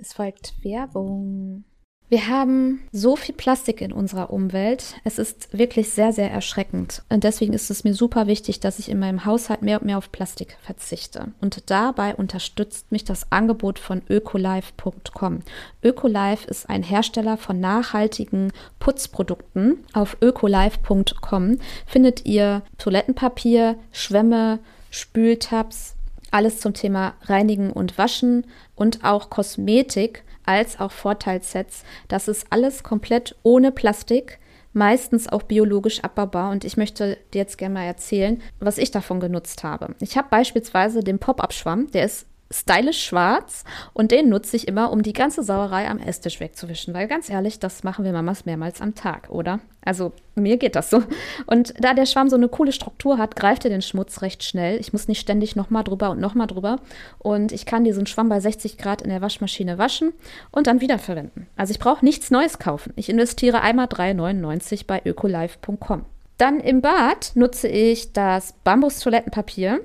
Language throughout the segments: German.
Es folgt Werbung. Wir haben so viel Plastik in unserer Umwelt. Es ist wirklich sehr, sehr erschreckend. Und deswegen ist es mir super wichtig, dass ich in meinem Haushalt mehr und mehr auf Plastik verzichte. Und dabei unterstützt mich das Angebot von ökolife.com. Ökolife ist ein Hersteller von nachhaltigen Putzprodukten. Auf ökolife.com findet ihr Toilettenpapier, Schwämme, Spültabs, alles zum Thema Reinigen und Waschen und auch Kosmetik als auch Vorteilssets. Das ist alles komplett ohne Plastik, meistens auch biologisch abbaubar. Und ich möchte dir jetzt gerne mal erzählen, was ich davon genutzt habe. Ich habe beispielsweise den Pop-Up-Schwamm, der ist stylisch schwarz und den nutze ich immer, um die ganze Sauerei am Esstisch wegzuwischen. Weil ganz ehrlich, das machen wir Mamas mehrmals am Tag, oder? Also mir geht das so. Und da der Schwamm so eine coole Struktur hat, greift er den Schmutz recht schnell. Ich muss nicht ständig nochmal drüber und nochmal drüber. Und ich kann diesen Schwamm bei 60 Grad in der Waschmaschine waschen und dann wiederverwenden. Also ich brauche nichts Neues kaufen. Ich investiere einmal 3,99 bei ökolife.com. Dann im Bad nutze ich das Bambus-Toilettenpapier.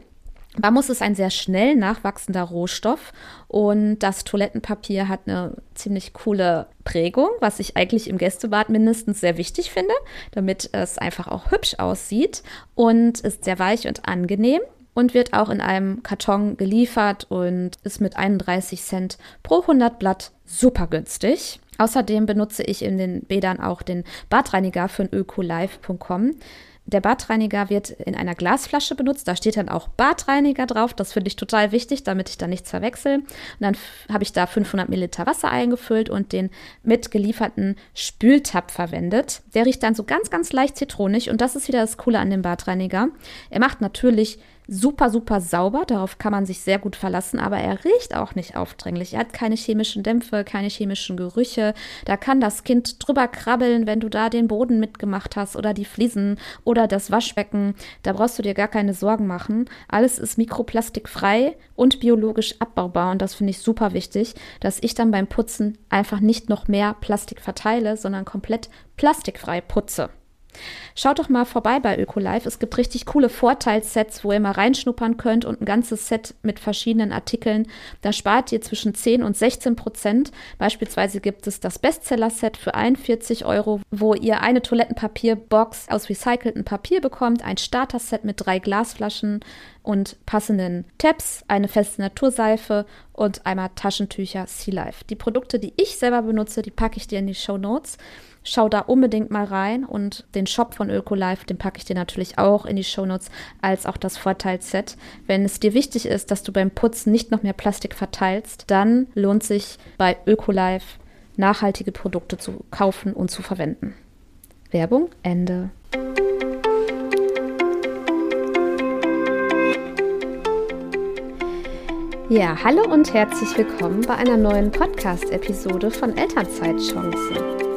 Bambus ist ein sehr schnell nachwachsender Rohstoff und das Toilettenpapier hat eine ziemlich coole Prägung, was ich eigentlich im Gästebad mindestens sehr wichtig finde, damit es einfach auch hübsch aussieht und ist sehr weich und angenehm und wird auch in einem Karton geliefert und ist mit 31 Cent pro 100 Blatt super günstig. Außerdem benutze ich in den Bädern auch den Badreiniger von ökolife.com. Der Badreiniger wird in einer Glasflasche benutzt. Da steht dann auch Badreiniger drauf. Das finde ich total wichtig, damit ich da nichts verwechsel. Und dann habe ich da 500 Milliliter Wasser eingefüllt und den mitgelieferten Spültab verwendet. Der riecht dann so ganz, ganz leicht zitronig. Und das ist wieder das Coole an dem Badreiniger. Er macht natürlich super, super sauber. Darauf kann man sich sehr gut verlassen, aber er riecht auch nicht aufdringlich. Er hat keine chemischen Dämpfe, keine chemischen Gerüche. Da kann das Kind drüber krabbeln, wenn du da den Boden mitgemacht hast oder die Fliesen oder das Waschbecken. Da brauchst du dir gar keine Sorgen machen. Alles ist mikroplastikfrei und biologisch abbaubar und das finde ich super wichtig, dass ich dann beim Putzen einfach nicht noch mehr Plastik verteile, sondern komplett plastikfrei putze. Schaut doch mal vorbei bei Ökolife. Es gibt richtig coole Vorteilssets, wo ihr mal reinschnuppern könnt und ein ganzes Set mit verschiedenen Artikeln. Da spart ihr zwischen 10 und 16 Prozent. Beispielsweise gibt es das Bestseller-Set für 41 Euro, wo ihr eine Toilettenpapierbox aus recyceltem Papier bekommt, ein Starter-Set mit drei Glasflaschen und passenden Tabs, eine feste Naturseife und einmal Taschentücher Sea Life. Die Produkte, die ich selber benutze, die packe ich dir in die Show Notes. Schau da unbedingt mal rein und den Shop von Ökolife, den packe ich dir natürlich auch in die Shownotes, als auch das Vorteilsset. Wenn es dir wichtig ist, dass du beim Putzen nicht noch mehr Plastik verteilst, dann lohnt sich bei Ökolife nachhaltige Produkte zu kaufen und zu verwenden. Werbung Ende. Ja, hallo und herzlich willkommen bei einer neuen Podcast-Episode von Elternzeitchancen.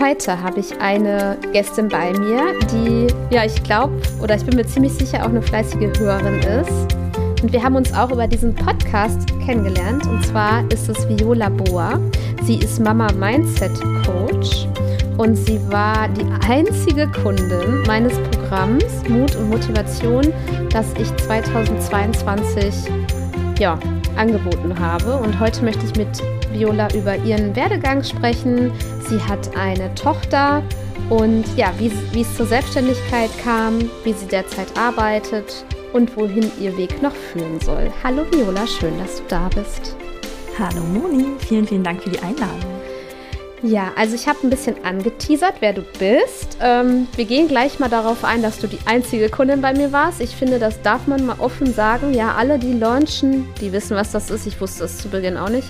Heute habe ich eine Gästin bei mir, die, ja, ich glaube, oder ich bin mir ziemlich sicher, auch eine fleißige Hörerin ist. Und wir haben uns auch über diesen Podcast kennengelernt. Und zwar ist es Viola Boa. Sie ist Mama Mindset Coach und sie war die einzige Kundin meines Programms Mut und Motivation, das ich 2022 ja, angeboten habe. Und heute möchte ich mit Viola über ihren Werdegang sprechen. Sie hat eine Tochter und ja, wie, wie es zur Selbstständigkeit kam, wie sie derzeit arbeitet und wohin ihr Weg noch führen soll. Hallo Viola, schön, dass du da bist. Hallo Moni, vielen, vielen Dank für die Einladung. Ja, also ich habe ein bisschen angeteasert, wer du bist. Ähm, wir gehen gleich mal darauf ein, dass du die einzige Kundin bei mir warst. Ich finde, das darf man mal offen sagen. Ja, alle, die launchen, die wissen, was das ist. Ich wusste es zu Beginn auch nicht.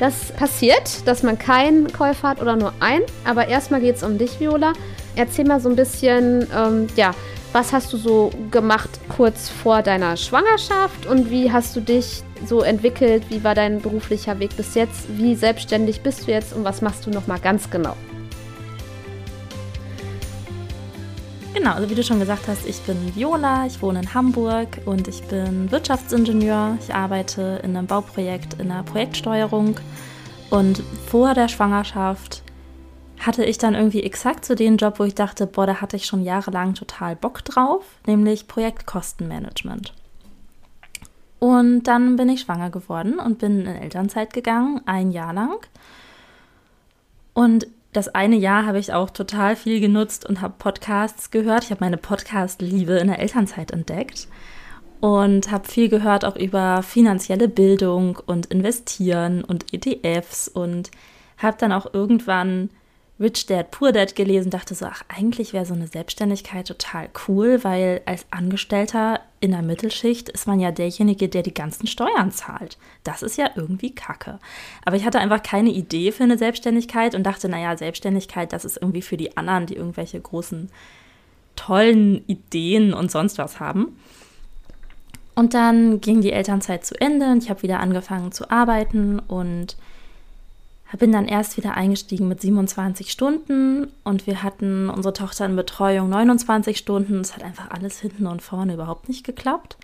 Das passiert, dass man keinen Käufer hat oder nur einen. Aber erstmal geht es um dich, Viola. Erzähl mal so ein bisschen, ähm, ja, was hast du so gemacht kurz vor deiner Schwangerschaft und wie hast du dich so entwickelt? Wie war dein beruflicher Weg bis jetzt? Wie selbstständig bist du jetzt und was machst du nochmal ganz genau? Genau, also wie du schon gesagt hast, ich bin Viola, ich wohne in Hamburg und ich bin Wirtschaftsingenieur. Ich arbeite in einem Bauprojekt in der Projektsteuerung. Und vor der Schwangerschaft hatte ich dann irgendwie exakt so den Job, wo ich dachte, boah, da hatte ich schon jahrelang total Bock drauf, nämlich Projektkostenmanagement. Und dann bin ich schwanger geworden und bin in Elternzeit gegangen, ein Jahr lang. Und das eine Jahr habe ich auch total viel genutzt und habe Podcasts gehört. Ich habe meine Podcast-Liebe in der Elternzeit entdeckt und habe viel gehört auch über finanzielle Bildung und Investieren und ETFs und habe dann auch irgendwann Rich Dad Poor Dad gelesen, dachte so, ach, eigentlich wäre so eine Selbstständigkeit total cool, weil als Angestellter in der Mittelschicht ist man ja derjenige, der die ganzen Steuern zahlt. Das ist ja irgendwie Kacke. Aber ich hatte einfach keine Idee für eine Selbstständigkeit und dachte, naja, Selbstständigkeit, das ist irgendwie für die anderen, die irgendwelche großen, tollen Ideen und sonst was haben. Und dann ging die Elternzeit zu Ende und ich habe wieder angefangen zu arbeiten und bin dann erst wieder eingestiegen mit 27 Stunden und wir hatten unsere Tochter in Betreuung 29 Stunden. Es hat einfach alles hinten und vorne überhaupt nicht geklappt.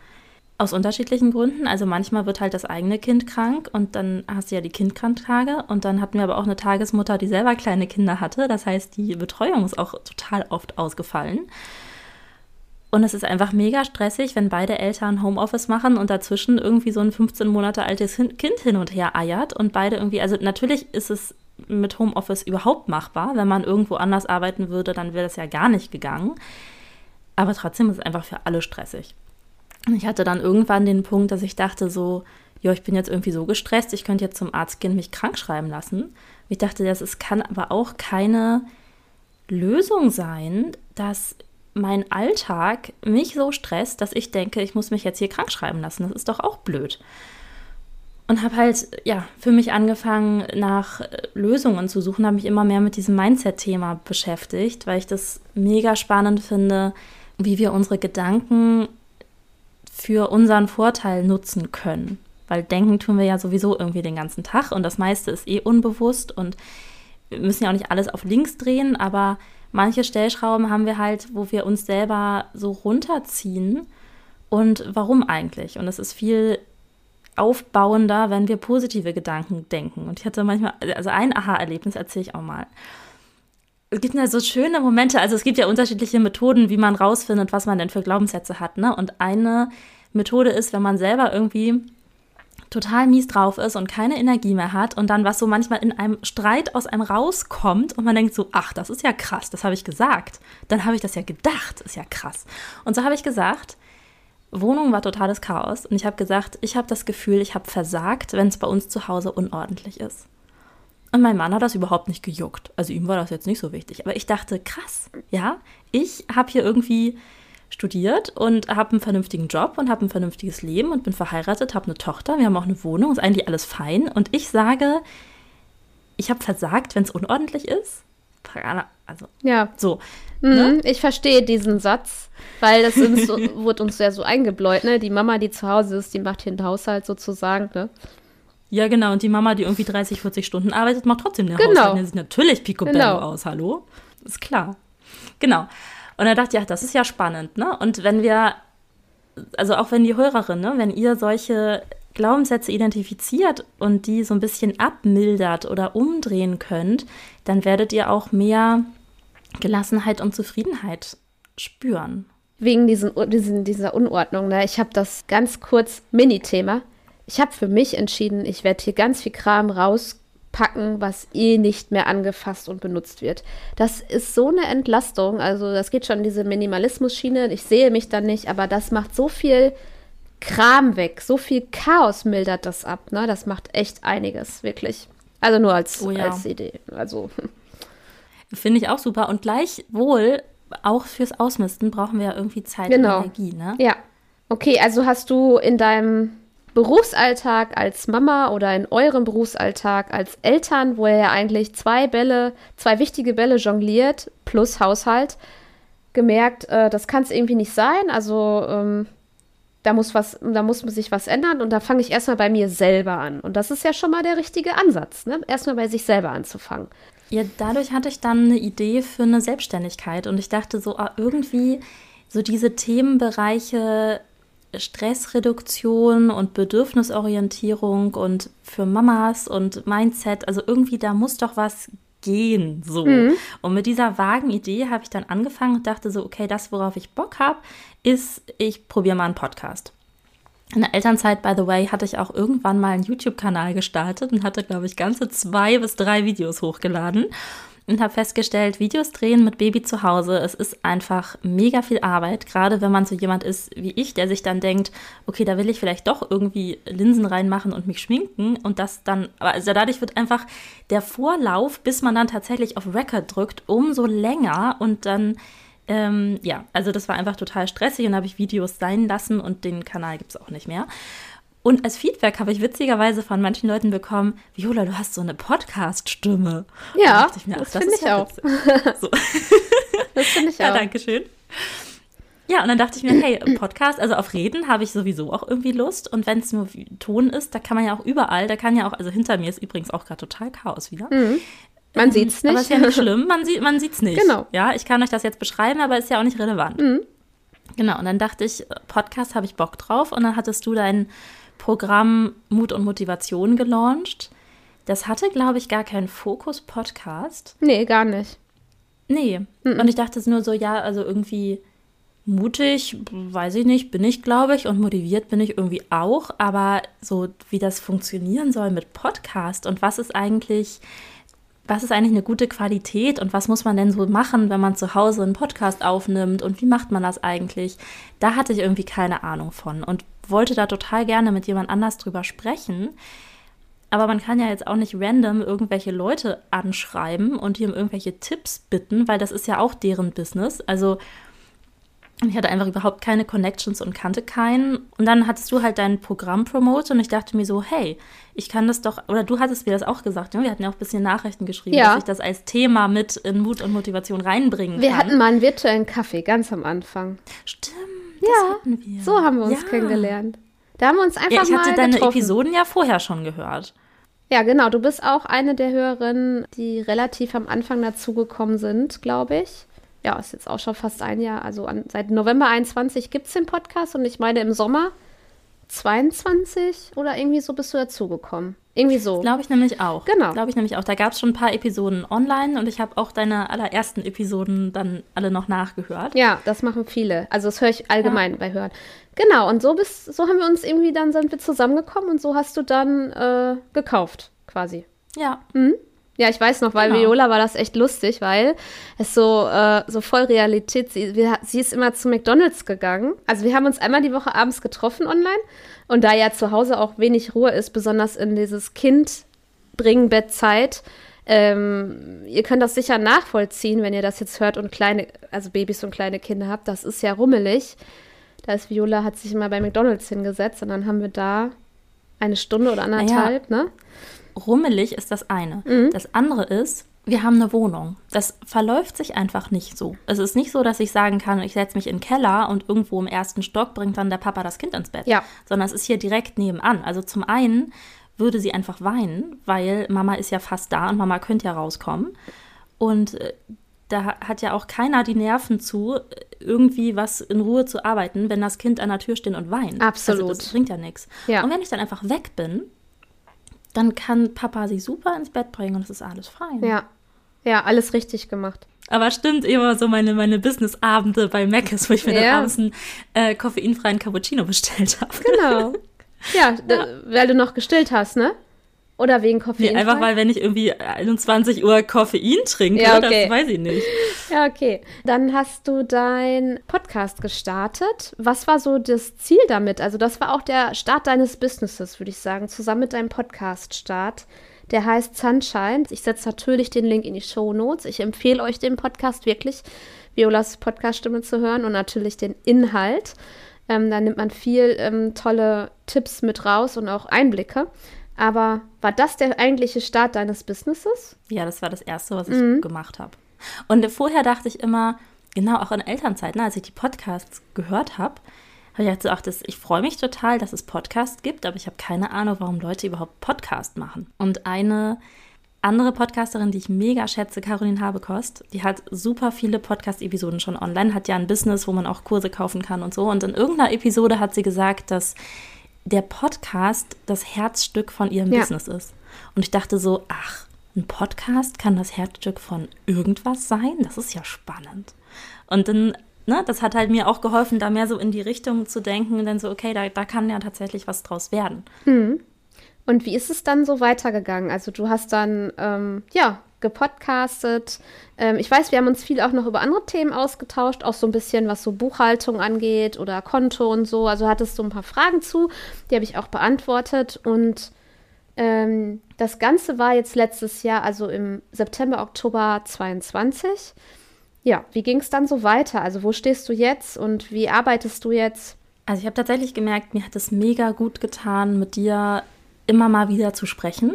Aus unterschiedlichen Gründen. Also manchmal wird halt das eigene Kind krank und dann hast du ja die Kindkranktage. Und dann hatten wir aber auch eine Tagesmutter, die selber kleine Kinder hatte. Das heißt, die Betreuung ist auch total oft ausgefallen. Und es ist einfach mega stressig, wenn beide Eltern Homeoffice machen und dazwischen irgendwie so ein 15 Monate altes Kind hin und her eiert und beide irgendwie, also natürlich ist es mit Homeoffice überhaupt machbar. Wenn man irgendwo anders arbeiten würde, dann wäre das ja gar nicht gegangen. Aber trotzdem ist es einfach für alle stressig. Und ich hatte dann irgendwann den Punkt, dass ich dachte so, ja, ich bin jetzt irgendwie so gestresst, ich könnte jetzt zum Arzt gehen, mich krank schreiben lassen. Ich dachte, das ist, kann aber auch keine Lösung sein, dass mein Alltag mich so stresst, dass ich denke, ich muss mich jetzt hier krank schreiben lassen. Das ist doch auch blöd. Und habe halt, ja, für mich angefangen, nach äh, Lösungen zu suchen, habe mich immer mehr mit diesem Mindset-Thema beschäftigt, weil ich das mega spannend finde, wie wir unsere Gedanken für unseren Vorteil nutzen können. Weil denken tun wir ja sowieso irgendwie den ganzen Tag und das meiste ist eh unbewusst und wir müssen ja auch nicht alles auf links drehen, aber manche Stellschrauben haben wir halt, wo wir uns selber so runterziehen. Und warum eigentlich? Und es ist viel aufbauender, wenn wir positive Gedanken denken. Und ich hatte manchmal, also ein Aha-Erlebnis erzähle ich auch mal. Es gibt ja so schöne Momente, also es gibt ja unterschiedliche Methoden, wie man rausfindet, was man denn für Glaubenssätze hat. Ne? Und eine Methode ist, wenn man selber irgendwie total mies drauf ist und keine Energie mehr hat und dann was so manchmal in einem Streit aus einem rauskommt und man denkt so, ach, das ist ja krass, das habe ich gesagt. Dann habe ich das ja gedacht, ist ja krass. Und so habe ich gesagt, Wohnung war totales Chaos und ich habe gesagt, ich habe das Gefühl, ich habe versagt, wenn es bei uns zu Hause unordentlich ist. Und mein Mann hat das überhaupt nicht gejuckt. Also ihm war das jetzt nicht so wichtig. Aber ich dachte, krass, ja, ich habe hier irgendwie studiert und habe einen vernünftigen Job und habe ein vernünftiges Leben und bin verheiratet, habe eine Tochter, wir haben auch eine Wohnung, ist eigentlich alles fein. Und ich sage, ich habe versagt, wenn es unordentlich ist. Also, ja. So. Mhm, ne? Ich verstehe diesen Satz, weil das uns wurde uns ja so eingebläut, ne? Die Mama, die zu Hause ist, die macht hier den Haushalt sozusagen, ne? Ja, genau. Und die Mama, die irgendwie 30, 40 Stunden arbeitet, macht trotzdem den genau. Haushalt. Der sieht natürlich picobello genau. aus, hallo? Ist klar. Genau. Und da dachte ich, ja, das ist ja spannend, ne? Und wenn wir, also auch wenn die Hörerin, ne, wenn ihr solche Glaubenssätze identifiziert und die so ein bisschen abmildert oder umdrehen könnt, dann werdet ihr auch mehr Gelassenheit und Zufriedenheit spüren. Wegen diesen, diesen, dieser Unordnung, ne? ich habe das ganz kurz Mini-Thema. Ich habe für mich entschieden, ich werde hier ganz viel Kram raus packen, was eh nicht mehr angefasst und benutzt wird. Das ist so eine Entlastung. Also das geht schon in diese Minimalismus-Schiene. Ich sehe mich da nicht, aber das macht so viel Kram weg, so viel Chaos mildert das ab. Ne? Das macht echt einiges, wirklich. Also nur als, oh ja. als Idee. Also. Finde ich auch super. Und gleichwohl, auch fürs Ausmisten brauchen wir ja irgendwie Zeit genau. und Energie, ne? Ja. Okay, also hast du in deinem Berufsalltag als Mama oder in eurem Berufsalltag als Eltern, wo ihr ja eigentlich zwei Bälle, zwei wichtige Bälle jongliert, plus Haushalt, gemerkt, äh, das kann es irgendwie nicht sein. Also ähm, da muss was, da muss sich was ändern und da fange ich erstmal bei mir selber an. Und das ist ja schon mal der richtige Ansatz, ne? Erstmal bei sich selber anzufangen. Ja, dadurch hatte ich dann eine Idee für eine Selbstständigkeit und ich dachte so, ah, irgendwie so diese Themenbereiche Stressreduktion und Bedürfnisorientierung und für Mamas und Mindset, also irgendwie da muss doch was gehen so. Mhm. Und mit dieser vagen Idee habe ich dann angefangen und dachte so, okay, das worauf ich Bock habe, ist ich probiere mal einen Podcast. In der Elternzeit, by the way, hatte ich auch irgendwann mal einen YouTube-Kanal gestartet und hatte, glaube ich, ganze zwei bis drei Videos hochgeladen und habe festgestellt, Videos drehen mit Baby zu Hause, es ist einfach mega viel Arbeit, gerade wenn man so jemand ist wie ich, der sich dann denkt, okay, da will ich vielleicht doch irgendwie Linsen reinmachen und mich schminken und das dann, also dadurch wird einfach der Vorlauf, bis man dann tatsächlich auf Record drückt, umso länger und dann ähm, ja, also das war einfach total stressig und habe ich Videos sein lassen und den Kanal gibt es auch nicht mehr. Und als Feedback habe ich witzigerweise von manchen Leuten bekommen, Viola, du hast so eine Podcast-Stimme. Ja, da mir, das finde ich ja auch. So. Das finde ich auch. Ja, danke schön. Ja, und dann dachte ich mir, hey, Podcast, also auf Reden habe ich sowieso auch irgendwie Lust. Und wenn es nur Ton ist, da kann man ja auch überall, da kann ja auch, also hinter mir ist übrigens auch gerade total Chaos wieder. Mhm. Man ähm, sieht es nicht. Aber ist ja nicht schlimm, man sieht man sieht's nicht. Genau. Ja, ich kann euch das jetzt beschreiben, aber ist ja auch nicht relevant. Mhm. Genau, und dann dachte ich, Podcast habe ich Bock drauf. Und dann hattest du dein Programm Mut und Motivation gelauncht. Das hatte, glaube ich, gar keinen Fokus-Podcast. Nee, gar nicht. Nee. Mhm. Und ich dachte es nur so, ja, also irgendwie mutig, weiß ich nicht, bin ich, glaube ich, und motiviert bin ich irgendwie auch. Aber so, wie das funktionieren soll mit Podcast und was ist eigentlich was ist eigentlich eine gute Qualität und was muss man denn so machen, wenn man zu Hause einen Podcast aufnimmt und wie macht man das eigentlich? Da hatte ich irgendwie keine Ahnung von und wollte da total gerne mit jemand anders drüber sprechen. Aber man kann ja jetzt auch nicht random irgendwelche Leute anschreiben und die um irgendwelche Tipps bitten, weil das ist ja auch deren Business. Also ich hatte einfach überhaupt keine Connections und kannte keinen. Und dann hattest du halt dein Programm promote und ich dachte mir so, hey, ich kann das doch, oder du hattest mir das auch gesagt, ne? wir hatten ja auch ein bisschen Nachrichten geschrieben, ja. dass ich das als Thema mit in Mut und Motivation reinbringen wir kann. Wir hatten mal einen virtuellen Kaffee, ganz am Anfang. Stimmt, ja, so haben wir uns ja. kennengelernt. Da haben wir uns einfach ja, ich mal hatte deine Episoden ja vorher schon gehört. Ja, genau. Du bist auch eine der Hörerinnen, die relativ am Anfang dazugekommen sind, glaube ich ja, ist jetzt auch schon fast ein Jahr, also an, seit November 21 gibt es den Podcast und ich meine im Sommer 22 oder irgendwie so bist du dazugekommen. Irgendwie so. Glaube ich nämlich auch. Genau. Glaube ich nämlich auch. Da gab es schon ein paar Episoden online und ich habe auch deine allerersten Episoden dann alle noch nachgehört. Ja, das machen viele. Also das höre ich allgemein ja. bei Hören. Genau, und so bist, so haben wir uns irgendwie, dann sind wir zusammengekommen und so hast du dann äh, gekauft, quasi. Ja. Mhm. Ja, ich weiß noch, weil genau. Viola war das echt lustig, weil es so, äh, so voll Realität, sie, wir, sie ist immer zu McDonalds gegangen. Also wir haben uns einmal die Woche abends getroffen online und da ja zu Hause auch wenig Ruhe ist, besonders in dieses Kind bringen Bettzeit, ähm, ihr könnt das sicher nachvollziehen, wenn ihr das jetzt hört und kleine, also Babys und kleine Kinder habt. Das ist ja rummelig. Da ist Viola, hat sich immer bei McDonalds hingesetzt und dann haben wir da eine Stunde oder anderthalb, ja. ne? Rummelig ist das eine. Mhm. Das andere ist, wir haben eine Wohnung. Das verläuft sich einfach nicht so. Es ist nicht so, dass ich sagen kann, ich setze mich in den Keller und irgendwo im ersten Stock bringt dann der Papa das Kind ins Bett. Ja. Sondern es ist hier direkt nebenan. Also zum einen würde sie einfach weinen, weil Mama ist ja fast da und Mama könnte ja rauskommen. Und äh, da hat ja auch keiner die Nerven zu, irgendwie was in Ruhe zu arbeiten, wenn das Kind an der Tür steht und weint. Absolut. Also das bringt ja nichts. Ja. Und wenn ich dann einfach weg bin, dann kann Papa sie super ins Bett bringen und es ist alles fein. Ja. Ja, alles richtig gemacht. Aber stimmt immer so meine, meine Business-Abende bei Mc's, wo ich mir ja. dann abends einen äh, koffeinfreien Cappuccino bestellt habe. Genau. Ja, ja. weil du noch gestillt hast, ne? Oder wegen Koffein? Nee, einfach weil, wenn ich irgendwie 21 Uhr Koffein trinke, ja, okay. das weiß ich nicht. Ja, okay. Dann hast du dein Podcast gestartet. Was war so das Ziel damit? Also, das war auch der Start deines Businesses, würde ich sagen, zusammen mit deinem Podcast-Start. Der heißt Sunshine. Ich setze natürlich den Link in die Show Notes. Ich empfehle euch den Podcast wirklich, Violas Podcast-Stimme zu hören und natürlich den Inhalt. Ähm, da nimmt man viel ähm, tolle Tipps mit raus und auch Einblicke. Aber war das der eigentliche Start deines Businesses? Ja, das war das Erste, was ich mhm. gemacht habe. Und vorher dachte ich immer, genau auch in Elternzeit, ne, als ich die Podcasts gehört habe, habe ich gedacht, das, ich freue mich total, dass es Podcasts gibt, aber ich habe keine Ahnung, warum Leute überhaupt Podcast machen. Und eine andere Podcasterin, die ich mega schätze, Caroline Habekost, die hat super viele Podcast-Episoden schon online, hat ja ein Business, wo man auch Kurse kaufen kann und so. Und in irgendeiner Episode hat sie gesagt, dass der Podcast das Herzstück von ihrem ja. Business ist. Und ich dachte so, ach, ein Podcast kann das Herzstück von irgendwas sein? Das ist ja spannend. Und dann ne, das hat halt mir auch geholfen, da mehr so in die Richtung zu denken und dann so, okay, da, da kann ja tatsächlich was draus werden. Mhm. Und wie ist es dann so weitergegangen? Also du hast dann, ähm, ja, gepodcastet. Ähm, ich weiß, wir haben uns viel auch noch über andere Themen ausgetauscht, auch so ein bisschen, was so Buchhaltung angeht oder Konto und so. Also hattest du ein paar Fragen zu, die habe ich auch beantwortet. Und ähm, das Ganze war jetzt letztes Jahr, also im September, Oktober 22. Ja, wie ging es dann so weiter? Also wo stehst du jetzt und wie arbeitest du jetzt? Also ich habe tatsächlich gemerkt, mir hat es mega gut getan, mit dir immer mal wieder zu sprechen.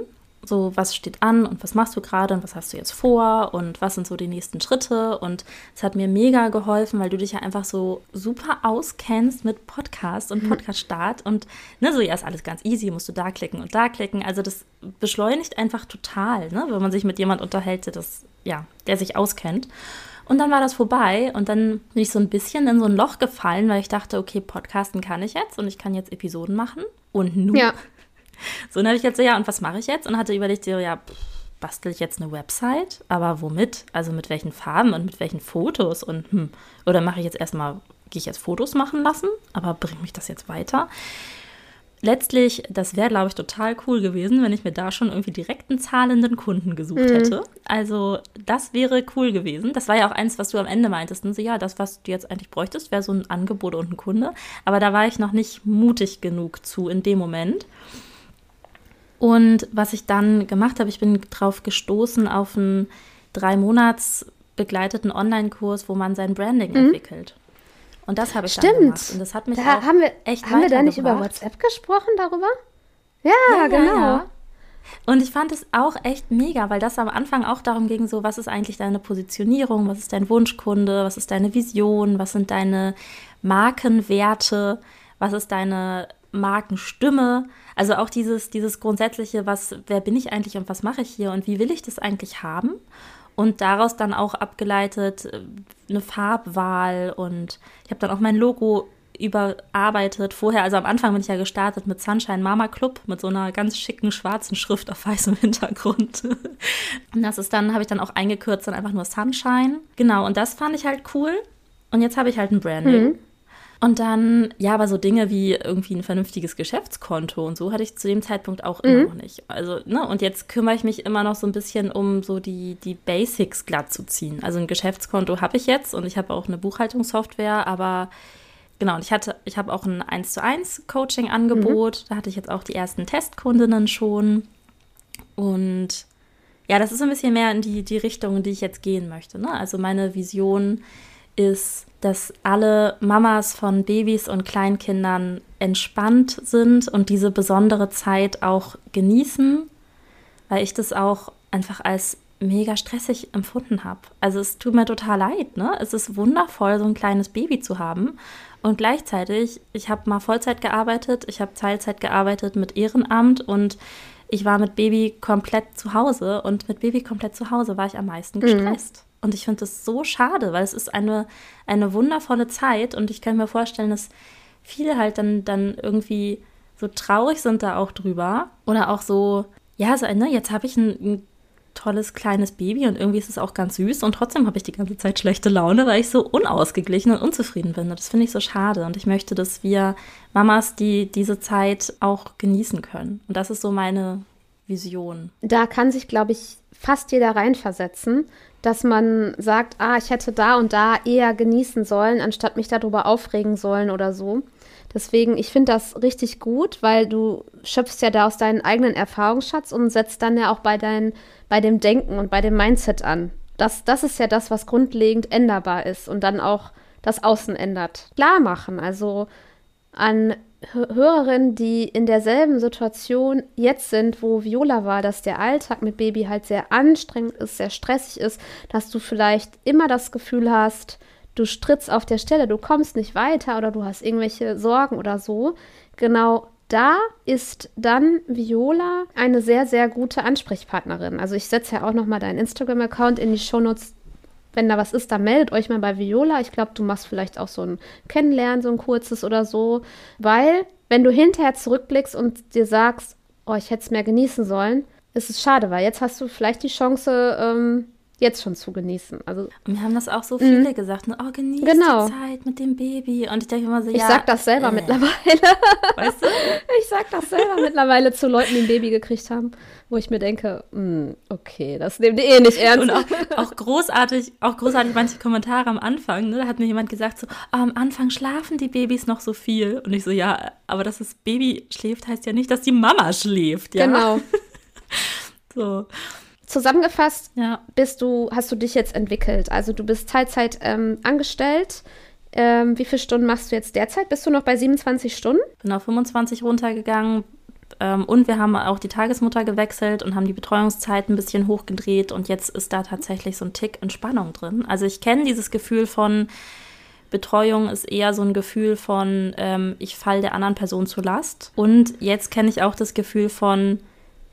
So, was steht an und was machst du gerade und was hast du jetzt vor und was sind so die nächsten Schritte? Und es hat mir mega geholfen, weil du dich ja einfach so super auskennst mit Podcast und mhm. Podcast-Start und ne, so ja ist alles ganz easy, musst du da klicken und da klicken. Also das beschleunigt einfach total, ne, wenn man sich mit jemand unterhält, der das, ja, der sich auskennt. Und dann war das vorbei und dann bin ich so ein bisschen in so ein Loch gefallen, weil ich dachte, okay, Podcasten kann ich jetzt und ich kann jetzt Episoden machen. Und nun ja. So, dann habe ich jetzt so, ja, und was mache ich jetzt? Und hatte überlegt, so, ja, bastel ich jetzt eine Website? Aber womit? Also mit welchen Farben und mit welchen Fotos? Und hm, oder mache ich jetzt erstmal, gehe ich jetzt Fotos machen lassen? Aber bringt mich das jetzt weiter? Letztlich, das wäre, glaube ich, total cool gewesen, wenn ich mir da schon irgendwie direkt einen zahlenden Kunden gesucht mhm. hätte. Also, das wäre cool gewesen. Das war ja auch eins, was du am Ende meintest. Und so, ja, das, was du jetzt eigentlich bräuchtest, wäre so ein Angebot und ein Kunde. Aber da war ich noch nicht mutig genug zu in dem Moment. Und was ich dann gemacht habe, ich bin drauf gestoßen auf einen drei Monats begleiteten Online-Kurs, wo man sein Branding mhm. entwickelt. Und das habe ich Stimmt. dann gemacht. Und das hat mich da auch haben wir, echt Haben wir da nicht über WhatsApp gesprochen darüber? Ja, ja genau. Ja. Und ich fand es auch echt mega, weil das am Anfang auch darum ging, so, was ist eigentlich deine Positionierung, was ist dein Wunschkunde, was ist deine Vision, was sind deine Markenwerte, was ist deine Markenstimme. Also auch dieses, dieses grundsätzliche, was, wer bin ich eigentlich und was mache ich hier und wie will ich das eigentlich haben? Und daraus dann auch abgeleitet äh, eine Farbwahl und ich habe dann auch mein Logo überarbeitet. Vorher, also am Anfang bin ich ja gestartet mit Sunshine Mama Club mit so einer ganz schicken schwarzen Schrift auf weißem Hintergrund. Und das ist dann, habe ich dann auch eingekürzt, dann einfach nur Sunshine. Genau, und das fand ich halt cool. Und jetzt habe ich halt ein Branding. Mhm. Und dann, ja, aber so Dinge wie irgendwie ein vernünftiges Geschäftskonto und so hatte ich zu dem Zeitpunkt auch immer mhm. noch nicht. Also, ne, und jetzt kümmere ich mich immer noch so ein bisschen um so die, die Basics glatt zu ziehen. Also ein Geschäftskonto habe ich jetzt und ich habe auch eine Buchhaltungssoftware, aber genau, und ich hatte, ich habe auch ein 1 zu 1 Coaching-Angebot. Mhm. Da hatte ich jetzt auch die ersten Testkundinnen schon. Und ja, das ist ein bisschen mehr in die, die Richtung, in die ich jetzt gehen möchte. Ne? Also meine Vision ist, dass alle Mamas von Babys und Kleinkindern entspannt sind und diese besondere Zeit auch genießen, weil ich das auch einfach als mega stressig empfunden habe. Also es tut mir total leid, ne? Es ist wundervoll, so ein kleines Baby zu haben. Und gleichzeitig, ich habe mal Vollzeit gearbeitet, ich habe Teilzeit gearbeitet mit Ehrenamt und ich war mit Baby komplett zu Hause und mit Baby komplett zu Hause war ich am meisten mhm. gestresst. Mhm. Und ich finde das so schade, weil es ist eine, eine wundervolle Zeit und ich kann mir vorstellen, dass viele halt dann, dann irgendwie so traurig sind da auch drüber. Oder auch so, ja, so, ne, jetzt habe ich ein, ein tolles kleines Baby und irgendwie ist es auch ganz süß und trotzdem habe ich die ganze Zeit schlechte Laune, weil ich so unausgeglichen und unzufrieden bin. Und das finde ich so schade und ich möchte, dass wir Mamas die diese Zeit auch genießen können. Und das ist so meine Vision. Da kann sich, glaube ich, fast jeder reinversetzen, dass man sagt, ah, ich hätte da und da eher genießen sollen, anstatt mich darüber aufregen sollen oder so. Deswegen, ich finde das richtig gut, weil du schöpfst ja da aus deinem eigenen Erfahrungsschatz und setzt dann ja auch bei, dein, bei dem Denken und bei dem Mindset an. Das, das ist ja das, was grundlegend änderbar ist und dann auch das Außen ändert. Klar machen, also an Hörerinnen, die in derselben Situation jetzt sind, wo Viola war, dass der Alltag mit Baby halt sehr anstrengend ist, sehr stressig ist, dass du vielleicht immer das Gefühl hast, du strittst auf der Stelle, du kommst nicht weiter oder du hast irgendwelche Sorgen oder so. Genau da ist dann Viola eine sehr, sehr gute Ansprechpartnerin. Also ich setze ja auch noch mal deinen Instagram-Account in die Shownotes wenn da was ist, dann meldet euch mal bei Viola. Ich glaube, du machst vielleicht auch so ein Kennenlernen, so ein kurzes oder so. Weil, wenn du hinterher zurückblickst und dir sagst, oh, ich hätte es mehr genießen sollen, ist es schade, weil jetzt hast du vielleicht die Chance, ähm, jetzt schon zu genießen. Also, wir haben das auch so viele mhm. gesagt, ne? oh, genieß genau. die Zeit mit dem Baby. Und ich denke immer so, ich ja. Ich sag das selber äh. mittlerweile. Weißt du? Ich sag das selber mittlerweile zu Leuten, die ein Baby gekriegt haben, wo ich mir denke, hm, okay, das nehmen die eh nicht ernst. Und auch, auch, großartig, auch großartig manche Kommentare am Anfang, ne? Da hat mir jemand gesagt, so, oh, am Anfang schlafen die Babys noch so viel. Und ich so, ja, aber dass das Baby schläft, heißt ja nicht, dass die Mama schläft, ja. Genau. so. Zusammengefasst ja. bist du, hast du dich jetzt entwickelt. Also du bist Teilzeit ähm, angestellt. Ähm, wie viele Stunden machst du jetzt derzeit? Bist du noch bei 27 Stunden? Bin auf 25 runtergegangen. Ähm, und wir haben auch die Tagesmutter gewechselt und haben die Betreuungszeit ein bisschen hochgedreht. Und jetzt ist da tatsächlich so ein Tick Entspannung drin. Also ich kenne dieses Gefühl von, Betreuung ist eher so ein Gefühl von, ähm, ich falle der anderen Person zur Last. Und jetzt kenne ich auch das Gefühl von,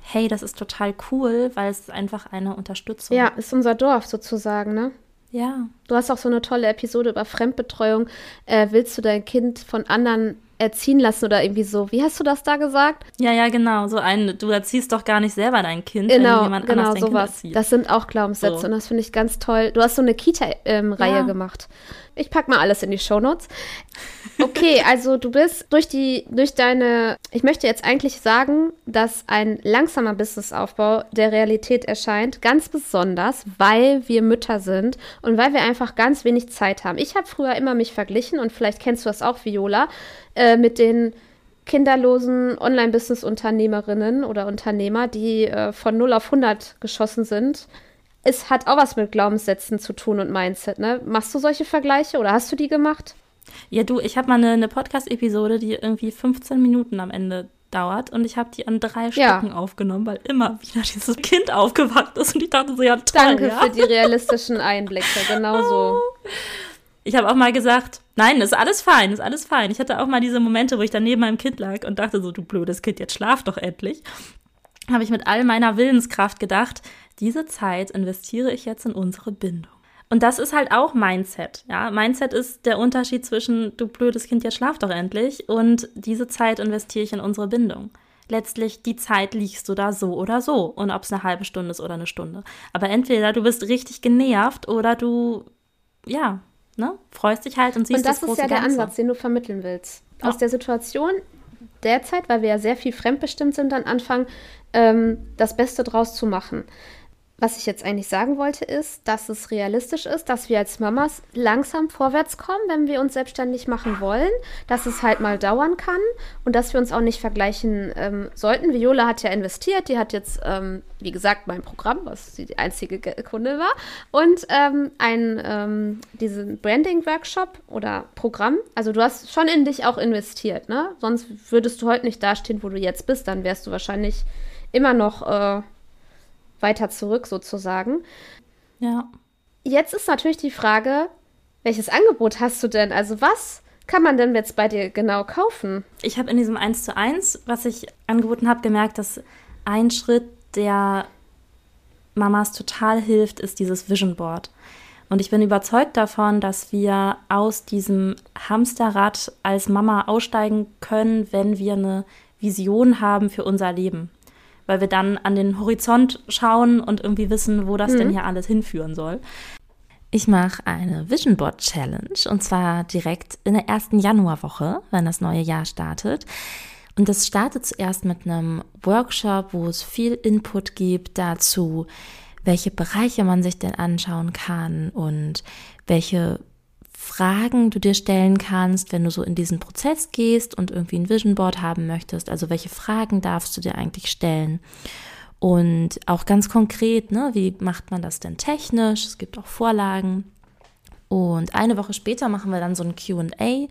hey, das ist total cool, weil es ist einfach eine Unterstützung. Ja, ist unser Dorf sozusagen, ne? Ja. Du hast auch so eine tolle Episode über Fremdbetreuung. Äh, willst du dein Kind von anderen erziehen lassen oder irgendwie so. Wie hast du das da gesagt? Ja, ja, genau. So ein, du erziehst doch gar nicht selber dein Kind, genau, wenn jemand genau, anders dein sowas. Kind erzieht. Das sind auch Glaubenssätze so. und das finde ich ganz toll. Du hast so eine Kita-Reihe ähm, ja. gemacht. Ich packe mal alles in die Shownotes. Okay, also du bist durch die, durch deine, ich möchte jetzt eigentlich sagen, dass ein langsamer Businessaufbau der Realität erscheint, ganz besonders, weil wir Mütter sind und weil wir einfach ganz wenig Zeit haben. Ich habe früher immer mich verglichen und vielleicht kennst du das auch, Viola, äh, mit den kinderlosen Online-Business-Unternehmerinnen oder Unternehmer, die äh, von 0 auf 100 geschossen sind es hat auch was mit Glaubenssätzen zu tun und Mindset, ne? Machst du solche Vergleiche oder hast du die gemacht? Ja, du, ich habe mal eine, eine Podcast-Episode, die irgendwie 15 Minuten am Ende dauert und ich habe die an drei ja. Stücken aufgenommen, weil immer wieder dieses Kind aufgewacht ist und ich dachte so, ja, toll. Danke ja? für die realistischen Einblicke, genau so. Ich habe auch mal gesagt, nein, ist alles fein, ist alles fein. Ich hatte auch mal diese Momente, wo ich dann neben meinem Kind lag und dachte so, du blödes Kind, jetzt schlaf doch endlich. Habe ich mit all meiner Willenskraft gedacht, diese Zeit investiere ich jetzt in unsere Bindung. Und das ist halt auch Mindset. Ja, Mindset ist der Unterschied zwischen du blödes Kind, jetzt schlaf doch endlich und diese Zeit investiere ich in unsere Bindung. Letztlich die Zeit liegst du da so oder so und ob es eine halbe Stunde ist oder eine Stunde. Aber entweder du bist richtig genervt oder du ja, ne, freust dich halt und siehst und das, das ist ja der Ganze. Ansatz, den du vermitteln willst. Aus ja. der Situation derzeit, weil wir ja sehr viel fremdbestimmt sind, dann anfangen, ähm, das Beste draus zu machen. Was ich jetzt eigentlich sagen wollte, ist, dass es realistisch ist, dass wir als Mamas langsam vorwärts kommen, wenn wir uns selbstständig machen wollen, dass es halt mal dauern kann und dass wir uns auch nicht vergleichen ähm, sollten. Viola hat ja investiert, die hat jetzt, ähm, wie gesagt, mein Programm, was die einzige Kunde war, und ähm, ein, ähm, diesen Branding-Workshop oder Programm. Also du hast schon in dich auch investiert, ne? Sonst würdest du heute nicht dastehen, wo du jetzt bist, dann wärst du wahrscheinlich immer noch. Äh, weiter zurück sozusagen. Ja. Jetzt ist natürlich die Frage, welches Angebot hast du denn? Also was kann man denn jetzt bei dir genau kaufen? Ich habe in diesem 1 zu 1, was ich angeboten habe, gemerkt, dass ein Schritt, der Mamas total hilft, ist dieses Vision Board. Und ich bin überzeugt davon, dass wir aus diesem Hamsterrad als Mama aussteigen können, wenn wir eine Vision haben für unser Leben weil wir dann an den Horizont schauen und irgendwie wissen, wo das mhm. denn hier alles hinführen soll. Ich mache eine Vision Board Challenge und zwar direkt in der ersten Januarwoche, wenn das neue Jahr startet. Und das startet zuerst mit einem Workshop, wo es viel Input gibt dazu, welche Bereiche man sich denn anschauen kann und welche Fragen du dir stellen kannst, wenn du so in diesen Prozess gehst und irgendwie ein Vision Board haben möchtest. Also welche Fragen darfst du dir eigentlich stellen? Und auch ganz konkret, ne, wie macht man das denn technisch? Es gibt auch Vorlagen. Und eine Woche später machen wir dann so ein QA,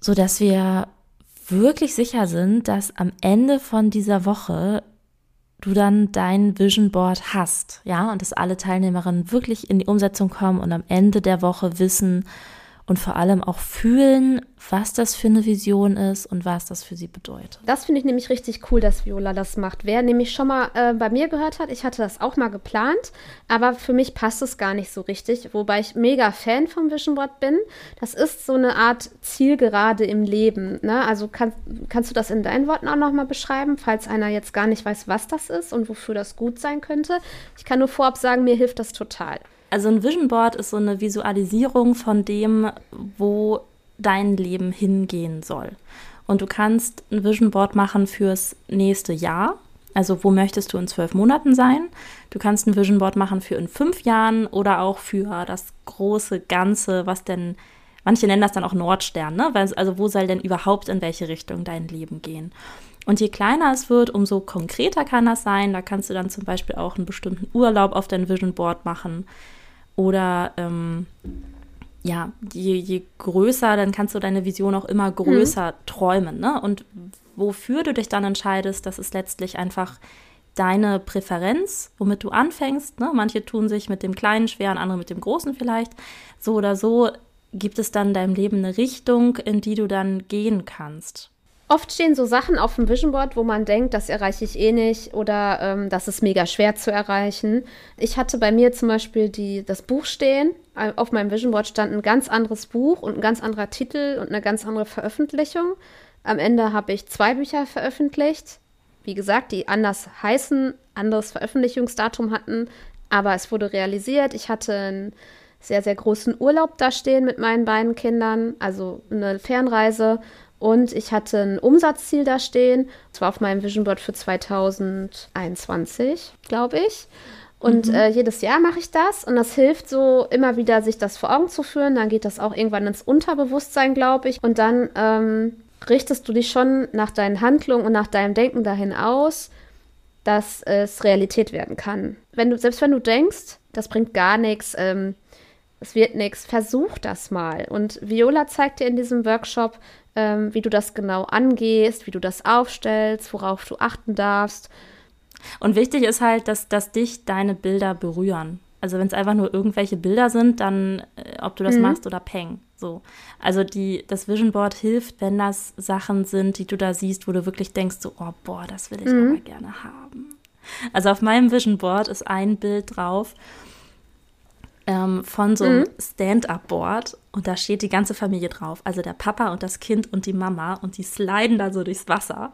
sodass wir wirklich sicher sind, dass am Ende von dieser Woche du dann dein Vision Board hast, ja, und dass alle Teilnehmerinnen wirklich in die Umsetzung kommen und am Ende der Woche wissen und vor allem auch fühlen, was das für eine Vision ist und was das für sie bedeutet. Das finde ich nämlich richtig cool, dass Viola das macht. Wer nämlich schon mal äh, bei mir gehört hat, ich hatte das auch mal geplant, aber für mich passt es gar nicht so richtig, wobei ich mega Fan vom Vision Board bin. Das ist so eine Art Zielgerade im Leben. Ne? Also kann, kannst du das in deinen Worten auch nochmal beschreiben, falls einer jetzt gar nicht weiß, was das ist und wofür das gut sein könnte? Ich kann nur vorab sagen, mir hilft das total. Also ein Vision Board ist so eine Visualisierung von dem, wo dein Leben hingehen soll. Und du kannst ein Vision Board machen fürs nächste Jahr. Also wo möchtest du in zwölf Monaten sein? Du kannst ein Vision Board machen für in fünf Jahren oder auch für das große Ganze, was denn, manche nennen das dann auch Nordstern, ne? Also wo soll denn überhaupt in welche Richtung dein Leben gehen? Und je kleiner es wird, umso konkreter kann das sein. Da kannst du dann zum Beispiel auch einen bestimmten Urlaub auf dein Vision Board machen. Oder ähm, ja, je, je größer, dann kannst du deine Vision auch immer größer mhm. träumen. Ne? Und wofür du dich dann entscheidest, das ist letztlich einfach deine Präferenz, womit du anfängst. Ne? Manche tun sich mit dem Kleinen schwer, andere mit dem Großen vielleicht. So oder so gibt es dann in deinem Leben eine Richtung, in die du dann gehen kannst. Oft stehen so Sachen auf dem Vision Board, wo man denkt, das erreiche ich eh nicht oder ähm, das ist mega schwer zu erreichen. Ich hatte bei mir zum Beispiel die, das Buch stehen. Auf meinem Vision Board stand ein ganz anderes Buch und ein ganz anderer Titel und eine ganz andere Veröffentlichung. Am Ende habe ich zwei Bücher veröffentlicht. Wie gesagt, die anders heißen, anderes Veröffentlichungsdatum hatten, aber es wurde realisiert. Ich hatte einen sehr, sehr großen Urlaub da stehen mit meinen beiden Kindern, also eine Fernreise und ich hatte ein Umsatzziel da stehen. Das war auf meinem Vision Board für 2021, glaube ich. Und mhm. äh, jedes Jahr mache ich das. Und das hilft so immer wieder, sich das vor Augen zu führen. Dann geht das auch irgendwann ins Unterbewusstsein, glaube ich. Und dann ähm, richtest du dich schon nach deinen Handlungen und nach deinem Denken dahin aus, dass es Realität werden kann. Wenn du, selbst wenn du denkst, das bringt gar nichts, ähm, es wird nichts, versuch das mal. Und Viola zeigt dir in diesem Workshop, ähm, wie du das genau angehst, wie du das aufstellst, worauf du achten darfst. Und wichtig ist halt, dass, dass dich deine Bilder berühren. Also wenn es einfach nur irgendwelche Bilder sind, dann äh, ob du das mhm. machst oder peng. So. Also die, das Vision Board hilft, wenn das Sachen sind, die du da siehst, wo du wirklich denkst, so, oh boah, das will ich mhm. aber gerne haben. Also auf meinem Vision Board ist ein Bild drauf ähm, von so einem mhm. Stand-up-Board und da steht die ganze Familie drauf. Also der Papa und das Kind und die Mama und die sliden da so durchs Wasser.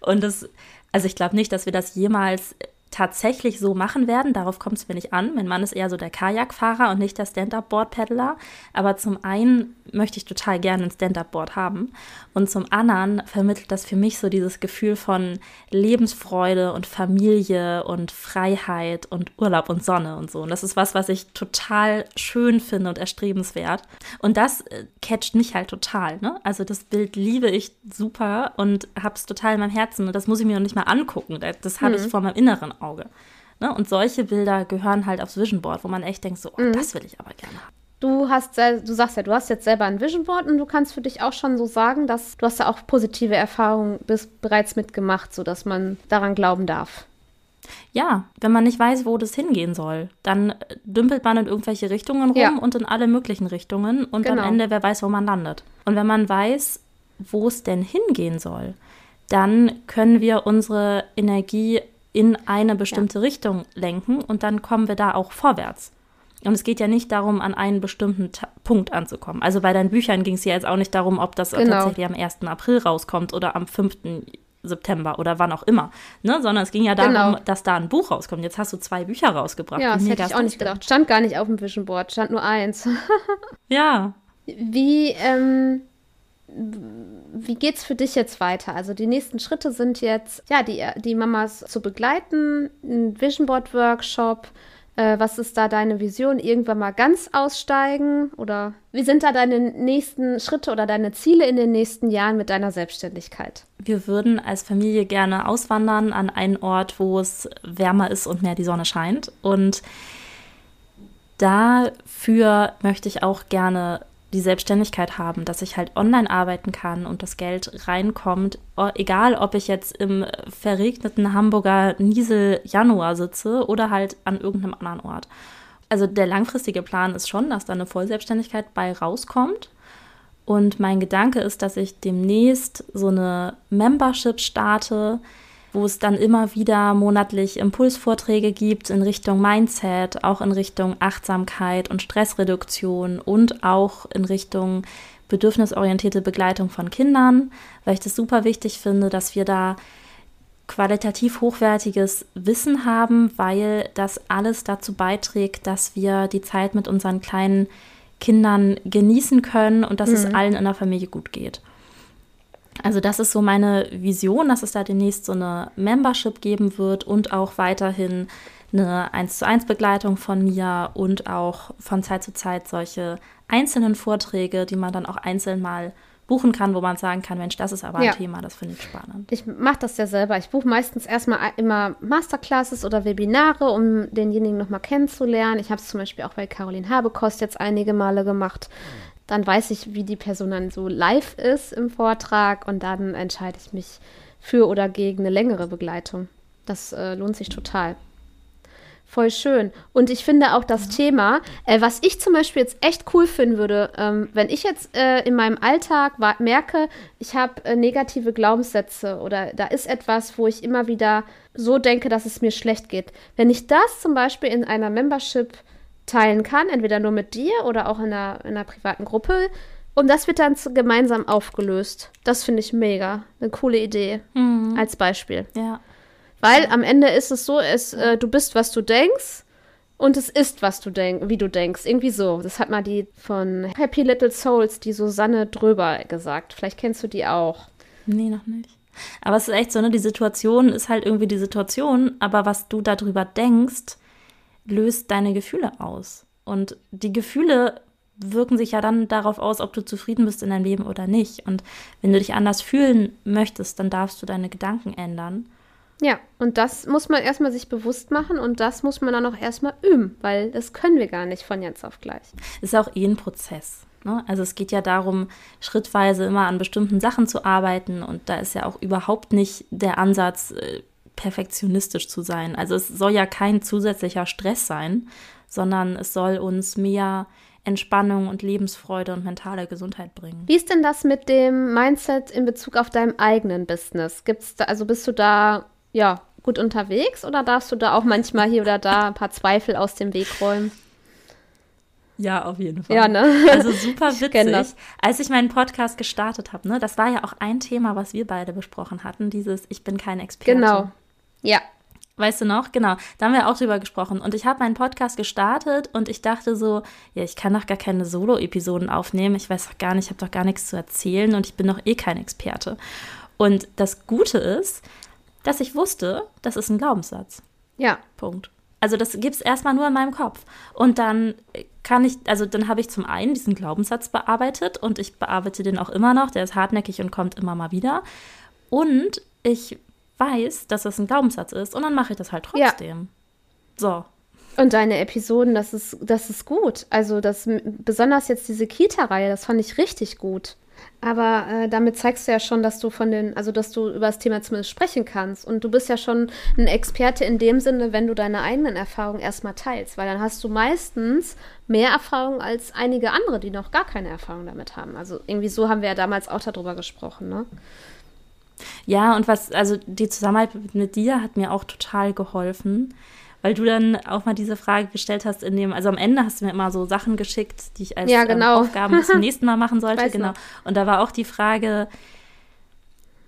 Und das, also ich glaube nicht, dass wir das jemals tatsächlich so machen werden. Darauf kommt es mir nicht an. Mein Mann ist eher so der Kajakfahrer und nicht der Stand-Up-Board-Paddler. Aber zum einen möchte ich total gerne ein Stand-Up-Board haben. Und zum anderen vermittelt das für mich so dieses Gefühl von Lebensfreude und Familie und Freiheit und Urlaub und Sonne und so. Und das ist was, was ich total schön finde und erstrebenswert. Und das äh, catcht mich halt total. Ne? Also das Bild liebe ich super und habe es total in meinem Herzen. Und das muss ich mir noch nicht mal angucken. Das habe mhm. ich vor meinem inneren Auge. Ne? Und solche Bilder gehören halt aufs Vision Board, wo man echt denkt, so, oh, mhm. das will ich aber gerne haben. Du hast, du sagst ja, du hast jetzt selber ein Vision Board und du kannst für dich auch schon so sagen, dass du hast ja auch positive Erfahrungen bis, bereits mitgemacht, sodass man daran glauben darf. Ja, wenn man nicht weiß, wo das hingehen soll, dann dümpelt man in irgendwelche Richtungen rum ja. und in alle möglichen Richtungen und genau. am Ende wer weiß, wo man landet. Und wenn man weiß, wo es denn hingehen soll, dann können wir unsere Energie in eine bestimmte ja. Richtung lenken und dann kommen wir da auch vorwärts. Und es geht ja nicht darum, an einen bestimmten Ta Punkt anzukommen. Also bei deinen Büchern ging es ja jetzt auch nicht darum, ob das genau. tatsächlich am 1. April rauskommt oder am 5. September oder wann auch immer, ne? sondern es ging ja darum, genau. dass da ein Buch rauskommt. Jetzt hast du zwei Bücher rausgebracht. Ja, das hätte ich auch nicht gedacht. Stand gar nicht auf dem Vision Board, stand nur eins. ja. Wie, ähm, wie geht's für dich jetzt weiter? Also die nächsten Schritte sind jetzt, ja, die, die Mamas zu begleiten, ein Vision Board Workshop. Äh, was ist da deine Vision? Irgendwann mal ganz aussteigen? Oder wie sind da deine nächsten Schritte oder deine Ziele in den nächsten Jahren mit deiner Selbstständigkeit? Wir würden als Familie gerne auswandern an einen Ort, wo es wärmer ist und mehr die Sonne scheint. Und dafür möchte ich auch gerne die Selbstständigkeit haben, dass ich halt online arbeiten kann und das Geld reinkommt, egal ob ich jetzt im verregneten Hamburger Niesel Januar sitze oder halt an irgendeinem anderen Ort. also der langfristige Plan ist schon, dass da eine Vollselbstständigkeit bei rauskommt. Und mein Gedanke ist, dass ich demnächst so eine Membership starte, wo es dann immer wieder monatlich Impulsvorträge gibt in Richtung Mindset, auch in Richtung Achtsamkeit und Stressreduktion und auch in Richtung bedürfnisorientierte Begleitung von Kindern, weil ich das super wichtig finde, dass wir da qualitativ hochwertiges Wissen haben, weil das alles dazu beiträgt, dass wir die Zeit mit unseren kleinen Kindern genießen können und dass mhm. es allen in der Familie gut geht. Also das ist so meine Vision, dass es da demnächst so eine Membership geben wird und auch weiterhin eine 1 zu 1 Begleitung von mir und auch von Zeit zu Zeit solche einzelnen Vorträge, die man dann auch einzeln mal buchen kann, wo man sagen kann, Mensch, das ist aber ja. ein Thema, das finde ich spannend. Ich mache das ja selber. Ich buche meistens erstmal immer Masterclasses oder Webinare, um denjenigen nochmal kennenzulernen. Ich habe es zum Beispiel auch bei Caroline Habekost jetzt einige Male gemacht. Dann weiß ich, wie die Person dann so live ist im Vortrag und dann entscheide ich mich für oder gegen eine längere Begleitung. Das äh, lohnt sich total. Voll schön. Und ich finde auch das. Thema, äh, was ich zum Beispiel jetzt echt cool finden würde, ähm, wenn ich jetzt äh, in meinem Alltag merke, ich habe äh, negative Glaubenssätze oder da ist etwas, wo ich immer wieder so denke, dass es mir schlecht geht. Wenn ich das zum Beispiel in einer Membership teilen kann, entweder nur mit dir oder auch in einer, in einer privaten Gruppe, und das wird dann gemeinsam aufgelöst. Das finde ich mega. Eine coole Idee. Mhm. Als Beispiel. Ja. Weil am Ende ist es so, es, äh, du bist, was du denkst und es ist, was du denkst, wie du denkst. Irgendwie so. Das hat mal die von Happy Little Souls, die Susanne Dröber gesagt. Vielleicht kennst du die auch. Nee, noch nicht. Aber es ist echt so, ne? Die Situation ist halt irgendwie die Situation, aber was du darüber denkst, löst deine Gefühle aus. Und die Gefühle wirken sich ja dann darauf aus, ob du zufrieden bist in deinem Leben oder nicht. Und wenn du dich anders fühlen möchtest, dann darfst du deine Gedanken ändern. Ja, und das muss man erstmal sich bewusst machen und das muss man dann auch erstmal üben, weil das können wir gar nicht von jetzt auf gleich. Ist auch eh ein Prozess. Ne? Also es geht ja darum, schrittweise immer an bestimmten Sachen zu arbeiten und da ist ja auch überhaupt nicht der Ansatz, äh, perfektionistisch zu sein. Also es soll ja kein zusätzlicher Stress sein, sondern es soll uns mehr Entspannung und Lebensfreude und mentale Gesundheit bringen. Wie ist denn das mit dem Mindset in Bezug auf deinem eigenen Business? Gibt's da, also bist du da ja, gut unterwegs oder darfst du da auch manchmal hier oder da ein paar Zweifel aus dem Weg räumen? Ja, auf jeden Fall. Ja, ne? Also super witzig. Als ich meinen Podcast gestartet habe, ne, das war ja auch ein Thema, was wir beide besprochen hatten, dieses Ich bin kein Experte. Genau. Ja. Weißt du noch? Genau. Da haben wir auch drüber gesprochen. Und ich habe meinen Podcast gestartet und ich dachte so, ja, ich kann doch gar keine Solo-Episoden aufnehmen. Ich weiß doch gar nicht, ich habe doch gar nichts zu erzählen und ich bin doch eh kein Experte. Und das Gute ist, dass ich wusste, das ist ein Glaubenssatz. Ja. Punkt. Also das gibt es erstmal nur in meinem Kopf. Und dann kann ich, also dann habe ich zum einen diesen Glaubenssatz bearbeitet und ich bearbeite den auch immer noch. Der ist hartnäckig und kommt immer mal wieder. Und ich weiß, dass das ein Glaubenssatz ist und dann mache ich das halt trotzdem. Ja. So. Und deine Episoden, das ist, das ist gut. Also das, besonders jetzt diese Kita-Reihe, das fand ich richtig gut. Aber äh, damit zeigst du ja schon, dass du von den, also dass du über das Thema zumindest sprechen kannst. Und du bist ja schon ein Experte in dem Sinne, wenn du deine eigenen Erfahrungen erstmal teilst, weil dann hast du meistens mehr Erfahrung als einige andere, die noch gar keine Erfahrung damit haben. Also irgendwie so haben wir ja damals auch darüber gesprochen, ne? Ja, und was, also die Zusammenarbeit mit dir hat mir auch total geholfen weil du dann auch mal diese Frage gestellt hast in dem, also am Ende hast du mir immer so Sachen geschickt, die ich als ja, genau. ähm, Aufgaben bis zum nächsten Mal machen sollte. genau. Noch. Und da war auch die Frage,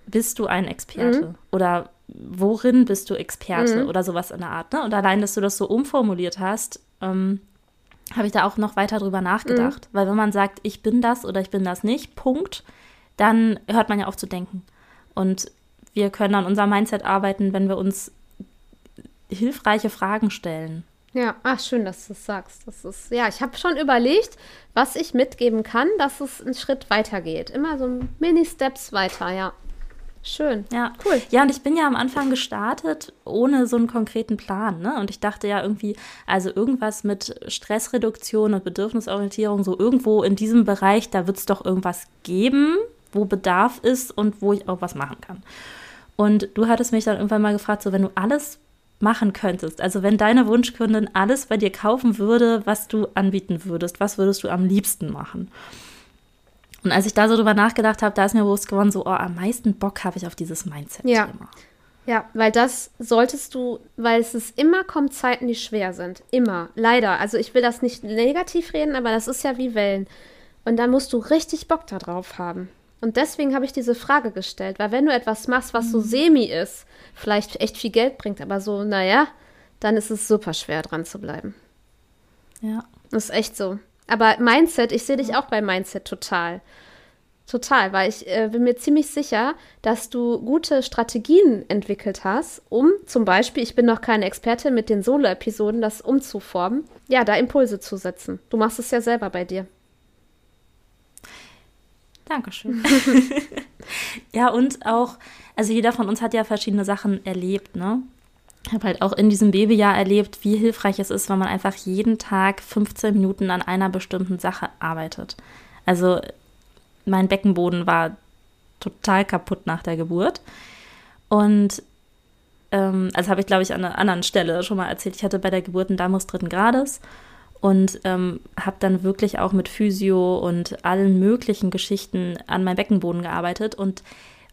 bist du ein Experte? Mhm. Oder worin bist du Experte? Mhm. Oder sowas in der Art. Ne? Und allein, dass du das so umformuliert hast, ähm, habe ich da auch noch weiter drüber nachgedacht. Mhm. Weil wenn man sagt, ich bin das oder ich bin das nicht, Punkt, dann hört man ja auf zu denken. Und wir können an unserem Mindset arbeiten, wenn wir uns hilfreiche Fragen stellen. Ja, ach schön, dass du das sagst. Das ist ja, ich habe schon überlegt, was ich mitgeben kann, dass es einen Schritt weitergeht. Immer so Mini-Steps weiter, ja. Schön. Ja, cool. Ja, und ich bin ja am Anfang gestartet ohne so einen konkreten Plan, ne? Und ich dachte ja irgendwie, also irgendwas mit Stressreduktion und Bedürfnisorientierung, so irgendwo in diesem Bereich, da wird es doch irgendwas geben, wo Bedarf ist und wo ich auch was machen kann. Und du hattest mich dann irgendwann mal gefragt, so wenn du alles machen könntest, also wenn deine Wunschkundin alles bei dir kaufen würde, was du anbieten würdest, was würdest du am liebsten machen? Und als ich da so drüber nachgedacht habe, da ist mir bewusst geworden, so, oh, am meisten Bock habe ich auf dieses Mindset-Thema. Ja. Ja, weil das solltest du, weil es ist immer kommt Zeiten, die schwer sind. Immer. Leider. Also ich will das nicht negativ reden, aber das ist ja wie Wellen. Und dann musst du richtig Bock darauf haben. Und deswegen habe ich diese Frage gestellt, weil wenn du etwas machst, was so mhm. semi ist, vielleicht echt viel Geld bringt, aber so, naja, dann ist es super schwer dran zu bleiben. Ja. Das ist echt so. Aber Mindset, ich sehe dich auch bei Mindset total. Total, weil ich äh, bin mir ziemlich sicher, dass du gute Strategien entwickelt hast, um zum Beispiel, ich bin noch keine Expertin mit den Solo-Episoden, das umzuformen, ja, da Impulse zu setzen. Du machst es ja selber bei dir. Dankeschön. ja, und auch, also jeder von uns hat ja verschiedene Sachen erlebt, ne? Ich habe halt auch in diesem Babyjahr erlebt, wie hilfreich es ist, wenn man einfach jeden Tag 15 Minuten an einer bestimmten Sache arbeitet. Also mein Beckenboden war total kaputt nach der Geburt. Und ähm, also habe ich, glaube ich, an einer anderen Stelle schon mal erzählt, ich hatte bei der Geburt einen Damus dritten Grades und ähm, habe dann wirklich auch mit Physio und allen möglichen Geschichten an meinem Beckenboden gearbeitet. Und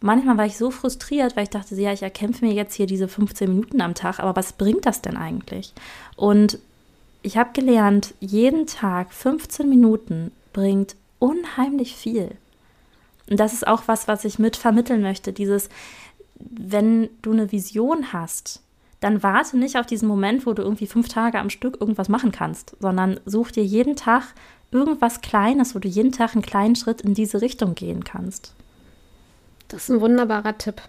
manchmal war ich so frustriert, weil ich dachte, ja, ich erkämpfe mir jetzt hier diese 15 Minuten am Tag, aber was bringt das denn eigentlich? Und ich habe gelernt, jeden Tag 15 Minuten bringt unheimlich viel. Und das ist auch was, was ich mit vermitteln möchte. Dieses, wenn du eine Vision hast, dann warte nicht auf diesen Moment, wo du irgendwie fünf Tage am Stück irgendwas machen kannst, sondern such dir jeden Tag irgendwas Kleines, wo du jeden Tag einen kleinen Schritt in diese Richtung gehen kannst. Das ist ein wunderbarer Tipp.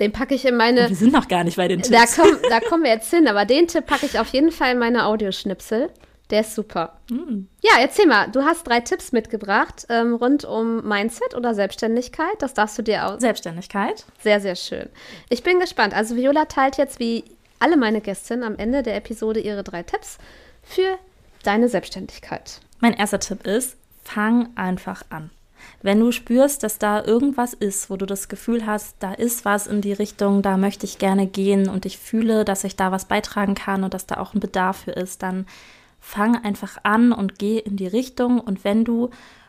Den packe ich in meine. Und wir sind noch gar nicht bei den Tipps. Da, komm, da kommen wir jetzt hin, aber den Tipp packe ich auf jeden Fall in meine Audioschnipsel. Der ist super. Mhm. Ja, erzähl mal, du hast drei Tipps mitgebracht ähm, rund um Mindset oder Selbstständigkeit. Das darfst du dir aus. Selbstständigkeit. Sehr, sehr schön. Ich bin gespannt. Also Viola teilt jetzt wie alle meine Gästinnen am Ende der Episode ihre drei Tipps für deine Selbstständigkeit. Mein erster Tipp ist, fang einfach an. Wenn du spürst, dass da irgendwas ist, wo du das Gefühl hast, da ist was in die Richtung, da möchte ich gerne gehen und ich fühle, dass ich da was beitragen kann und dass da auch ein Bedarf für ist, dann fang einfach an und geh in die Richtung. Und wenn du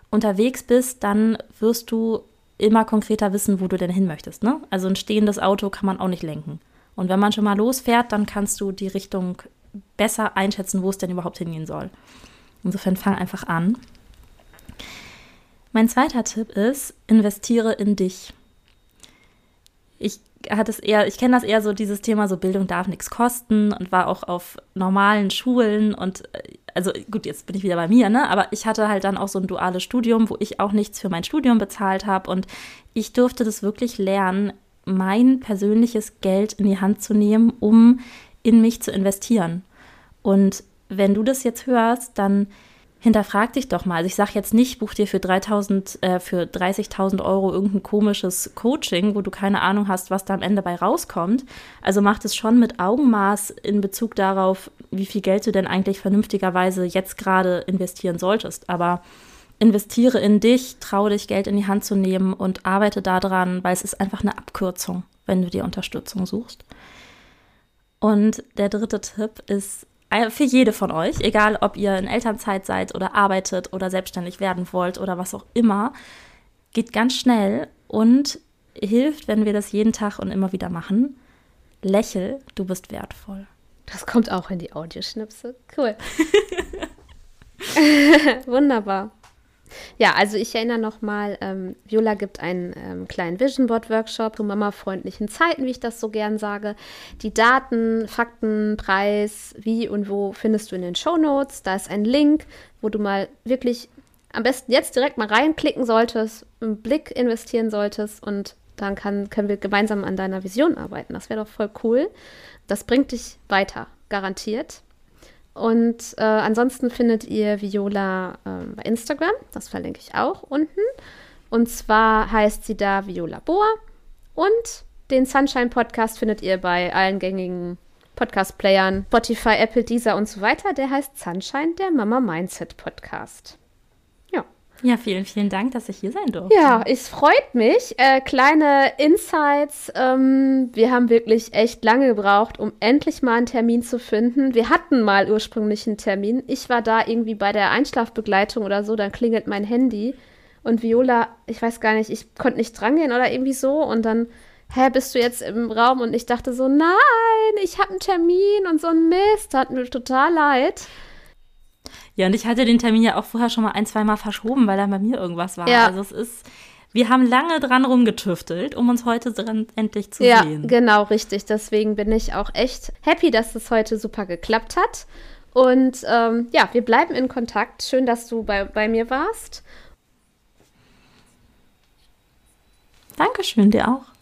unterwegs bist, dann wirst du immer konkreter wissen, wo du denn hin möchtest. Ne? Also ein stehendes Auto kann man auch nicht lenken. Und wenn man schon mal losfährt, dann kannst du die Richtung besser einschätzen, wo es denn überhaupt hingehen soll. Insofern fang einfach an. Mein zweiter Tipp ist, investiere in dich. Ich hat es eher, ich kenne das eher so, dieses Thema, so Bildung darf nichts kosten und war auch auf normalen Schulen und äh, also gut, jetzt bin ich wieder bei mir, ne? Aber ich hatte halt dann auch so ein duales Studium, wo ich auch nichts für mein Studium bezahlt habe und ich durfte das wirklich lernen, mein persönliches Geld in die Hand zu nehmen, um in mich zu investieren. Und wenn du das jetzt hörst, dann hinterfrag dich doch mal. Also ich sage jetzt nicht, buch dir für 3000, äh, für 30.000 Euro irgendein komisches Coaching, wo du keine Ahnung hast, was da am Ende bei rauskommt. Also mach das schon mit Augenmaß in Bezug darauf, wie viel Geld du denn eigentlich vernünftigerweise jetzt gerade investieren solltest. Aber investiere in dich, traue dich, Geld in die Hand zu nehmen und arbeite daran, weil es ist einfach eine Abkürzung, wenn du dir Unterstützung suchst. Und der dritte Tipp ist, für jede von euch, egal ob ihr in Elternzeit seid oder arbeitet oder selbstständig werden wollt oder was auch immer, geht ganz schnell und hilft, wenn wir das jeden Tag und immer wieder machen. Lächel, du bist wertvoll. Das kommt auch in die Audioschnipsel. Cool. Wunderbar. Ja, also ich erinnere nochmal, ähm, Viola gibt einen ähm, kleinen Vision Board Workshop zu mamafreundlichen Zeiten, wie ich das so gern sage. Die Daten, Fakten, Preis, wie und wo findest du in den Show Notes. Da ist ein Link, wo du mal wirklich am besten jetzt direkt mal reinklicken solltest, einen Blick investieren solltest und dann kann, können wir gemeinsam an deiner Vision arbeiten. Das wäre doch voll cool. Das bringt dich weiter, garantiert. Und äh, ansonsten findet ihr Viola äh, bei Instagram, das verlinke ich auch unten. Und zwar heißt sie da Viola Bohr. Und den Sunshine Podcast findet ihr bei allen gängigen Podcast-Playern, Spotify, Apple, Deezer und so weiter. Der heißt Sunshine, der Mama Mindset Podcast. Ja. Vielen, vielen Dank, dass ich hier sein durfte. Ja, es freut mich. Äh, kleine Insights. Ähm, wir haben wirklich echt lange gebraucht, um endlich mal einen Termin zu finden. Wir hatten mal ursprünglich einen Termin. Ich war da irgendwie bei der Einschlafbegleitung oder so, dann klingelt mein Handy. Und Viola, ich weiß gar nicht, ich konnte nicht drangehen oder irgendwie so. Und dann, hä, bist du jetzt im Raum? Und ich dachte so, nein, ich habe einen Termin und so ein Mist. Hat mir total leid. Ja, und ich hatte den Termin ja auch vorher schon mal ein, zwei Mal verschoben, weil da bei mir irgendwas war. Ja. Also es ist, wir haben lange dran rumgetüftelt, um uns heute dran endlich zu ja, sehen. Ja, genau, richtig. Deswegen bin ich auch echt happy, dass es heute super geklappt hat. Und ähm, ja, wir bleiben in Kontakt. Schön, dass du bei, bei mir warst. Dankeschön, dir auch.